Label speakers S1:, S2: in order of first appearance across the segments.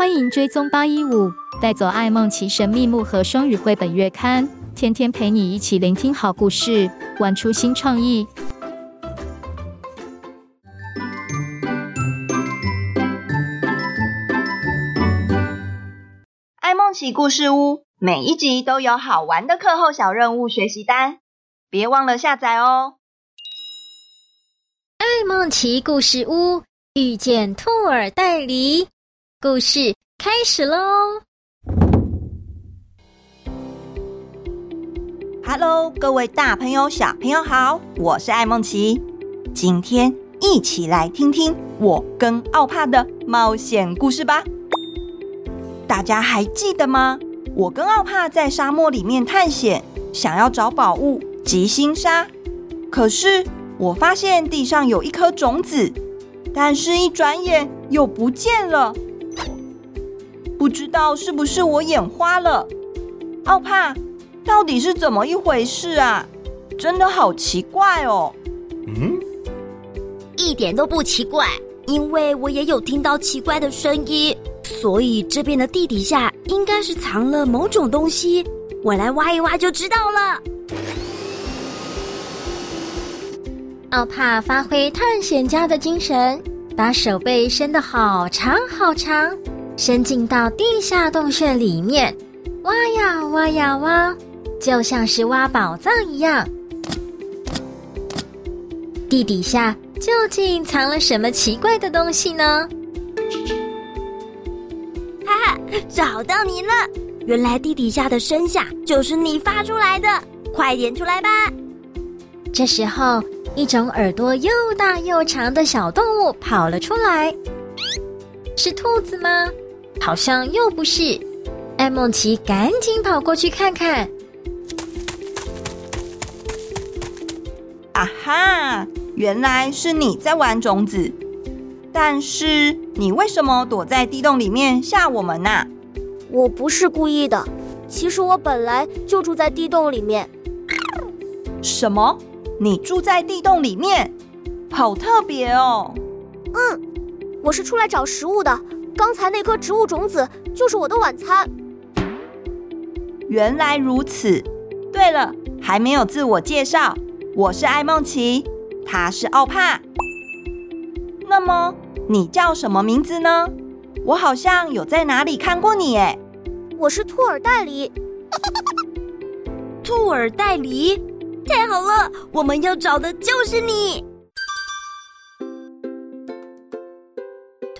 S1: 欢迎追踪八一五，带走爱梦奇神秘木盒双语绘本月刊，天天陪你一起聆听好故事，玩出新创意。
S2: 爱梦奇故事屋每一集都有好玩的课后小任务学习单，别忘了下载哦。
S3: 爱梦奇故事屋遇见兔耳袋狸。故事开始喽
S2: ！Hello，各位大朋友、小朋友好，我是艾梦琪。今天一起来听听我跟奥帕的冒险故事吧。大家还记得吗？我跟奥帕在沙漠里面探险，想要找宝物吉星沙。可是我发现地上有一颗种子，但是一转眼又不见了。不知道是不是我眼花了？奥帕，到底是怎么一回事啊？真的好奇怪哦。
S4: 嗯，
S5: 一点都不奇怪，因为我也有听到奇怪的声音，所以这边的地底下应该是藏了某种东西。我来挖一挖就知道了。
S3: 奥帕发挥探险家的精神，把手背伸得好长好长。伸进到地下洞穴里面，挖呀挖呀挖，就像是挖宝藏一样。地底下究竟藏了什么奇怪的东西呢？
S5: 哈哈，找到你了！原来地底下的声响就是你发出来的，快点出来吧！
S3: 这时候，一种耳朵又大又长的小动物跑了出来，是兔子吗？好像又不是，艾梦琪赶紧跑过去看看。
S2: 啊哈，原来是你在玩种子，但是你为什么躲在地洞里面吓我们呢？
S6: 我不是故意的，其实我本来就住在地洞里面。
S2: 什么？你住在地洞里面？好特别哦。
S6: 嗯，我是出来找食物的。刚才那颗植物种子就是我的晚餐。
S2: 原来如此。对了，还没有自我介绍，我是艾梦琪，他是奥帕。那么你叫什么名字呢？我好像有在哪里看过你诶。
S6: 我是兔耳袋狸。
S5: 兔耳袋狸，太好了，我们要找的就是你。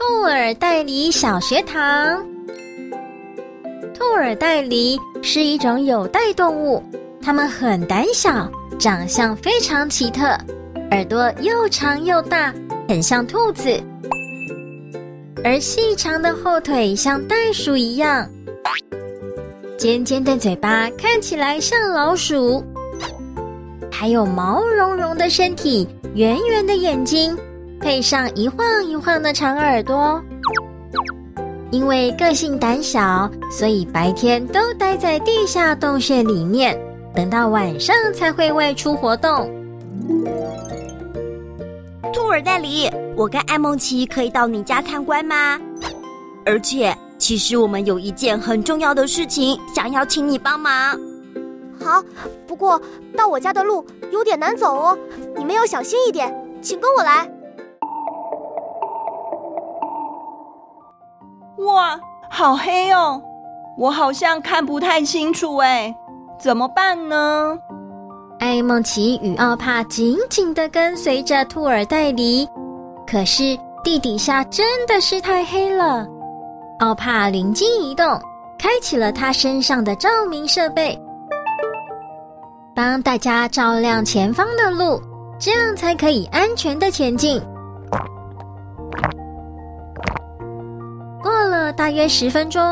S3: 兔耳袋狸小学堂。兔耳袋狸是一种有袋动物，它们很胆小，长相非常奇特，耳朵又长又大，很像兔子，而细长的后腿像袋鼠一样，尖尖的嘴巴看起来像老鼠，还有毛茸茸的身体，圆圆的眼睛。配上一晃一晃的长耳朵，因为个性胆小，所以白天都待在地下洞穴里面，等到晚上才会外出活动。
S5: 兔耳袋狸，我跟艾梦琪可以到你家参观吗？而且，其实我们有一件很重要的事情，想要请你帮忙。
S6: 好，不过到我家的路有点难走哦，你们要小心一点，请跟我来。
S2: 哇，好黑哦！我好像看不太清楚哎，怎么办呢？
S3: 爱孟奇与奥帕紧紧地跟随着兔耳袋狸，可是地底下真的是太黑了。奥帕灵机一动，开启了他身上的照明设备，帮大家照亮前方的路，这样才可以安全的前进。大约十分钟，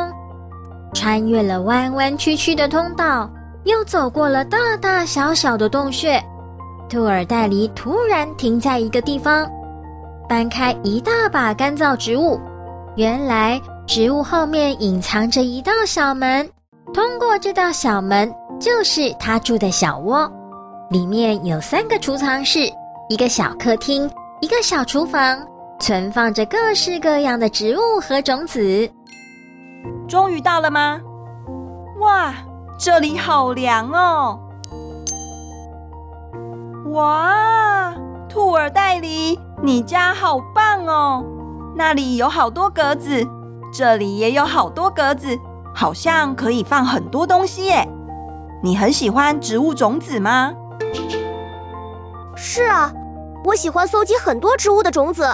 S3: 穿越了弯弯曲曲的通道，又走过了大大小小的洞穴。兔耳袋狸突然停在一个地方，搬开一大把干燥植物。原来植物后面隐藏着一道小门，通过这道小门就是他住的小窝。里面有三个储藏室，一个小客厅，一个小厨房。存放着各式各样的植物和种子。
S2: 终于到了吗？哇，这里好凉哦！哇，兔耳袋狸，你家好棒哦！那里有好多格子，这里也有好多格子，好像可以放很多东西耶。你很喜欢植物种子吗？
S6: 是啊，我喜欢搜集很多植物的种子。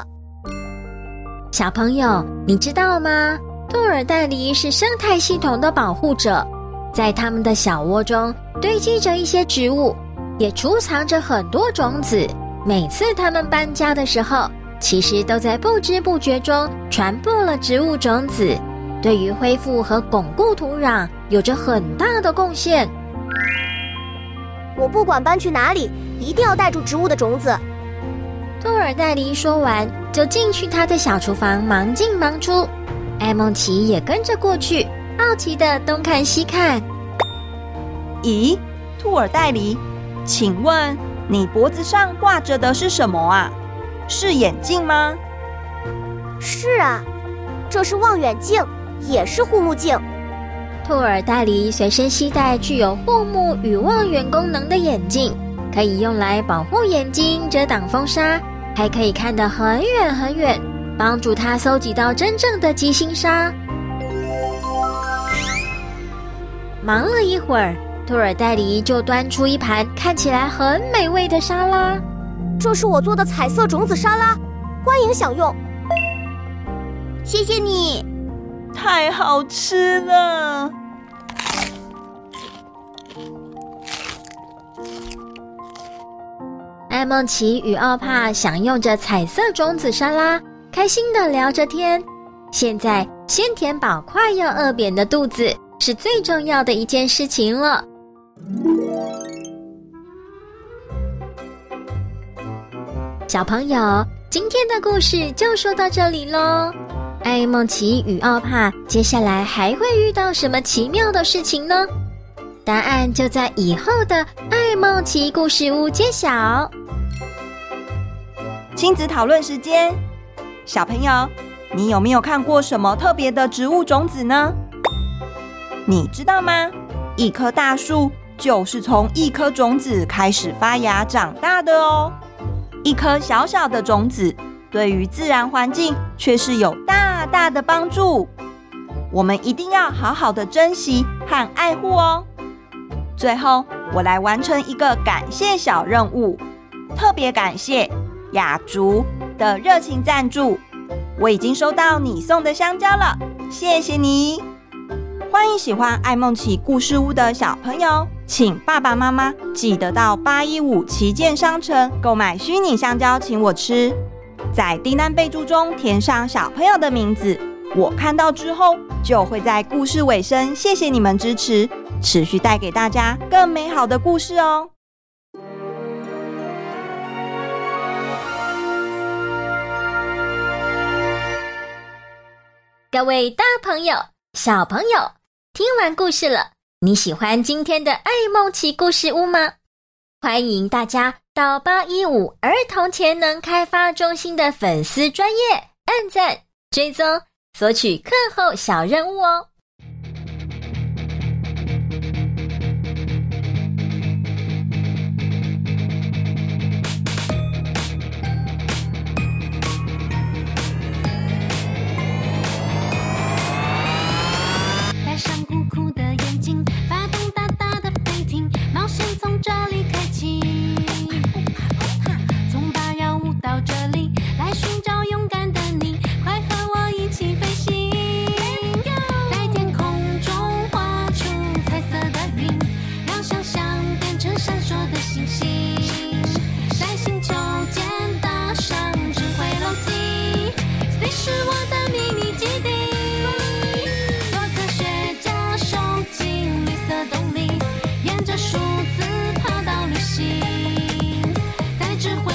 S3: 小朋友，你知道吗？兔耳袋狸是生态系统的保护者，在他们的小窝中堆积着一些植物，也储藏着很多种子。每次他们搬家的时候，其实都在不知不觉中传播了植物种子，对于恢复和巩固土壤有着很大的贡献。
S6: 我不管搬去哪里，一定要带住植物的种子。
S3: 兔耳袋狸说完，就进去他的小厨房，忙进忙出。艾梦琪也跟着过去，好奇的东看西看。
S2: 咦，兔耳袋狸，请问你脖子上挂着的是什么啊？是眼镜吗？
S6: 是啊，这是望远镜，也是护目镜。
S3: 兔耳袋狸随身携带具有护目与望远功能的眼镜，可以用来保护眼睛、遮挡风沙，还可以看得很远很远，帮助他搜集到真正的吉星沙。忙了一会儿，兔耳袋里就端出一盘看起来很美味的沙拉。
S6: 这是我做的彩色种子沙拉，欢迎享用。
S5: 谢谢你。
S2: 太好吃了！
S3: 爱孟奇与奥帕享用着彩色种子沙拉，开心的聊着天。现在先填饱快要饿扁的肚子，是最重要的一件事情了。小朋友，今天的故事就说到这里喽。艾梦奇与奥帕接下来还会遇到什么奇妙的事情呢？答案就在以后的艾梦奇故事屋揭晓。
S2: 亲子讨论时间，小朋友，你有没有看过什么特别的植物种子呢？你知道吗？一棵大树就是从一颗种子开始发芽长大的哦。一颗小小的种子，对于自然环境却是有大大的帮助，我们一定要好好的珍惜和爱护哦。最后，我来完成一个感谢小任务，特别感谢雅竹的热情赞助。我已经收到你送的香蕉了，谢谢你。欢迎喜欢爱梦奇故事屋的小朋友，请爸爸妈妈记得到八一五旗舰商城购买虚拟香蕉，请我吃。在订单备注中填上小朋友的名字，我看到之后就会在故事尾声谢谢你们支持，持续带给大家更美好的故事哦。
S3: 各位大朋友、小朋友，听完故事了，你喜欢今天的爱梦奇故事屋吗？欢迎大家到八一五儿童潜能开发中心的粉丝专业按赞、追踪、索取课后小任务哦。智慧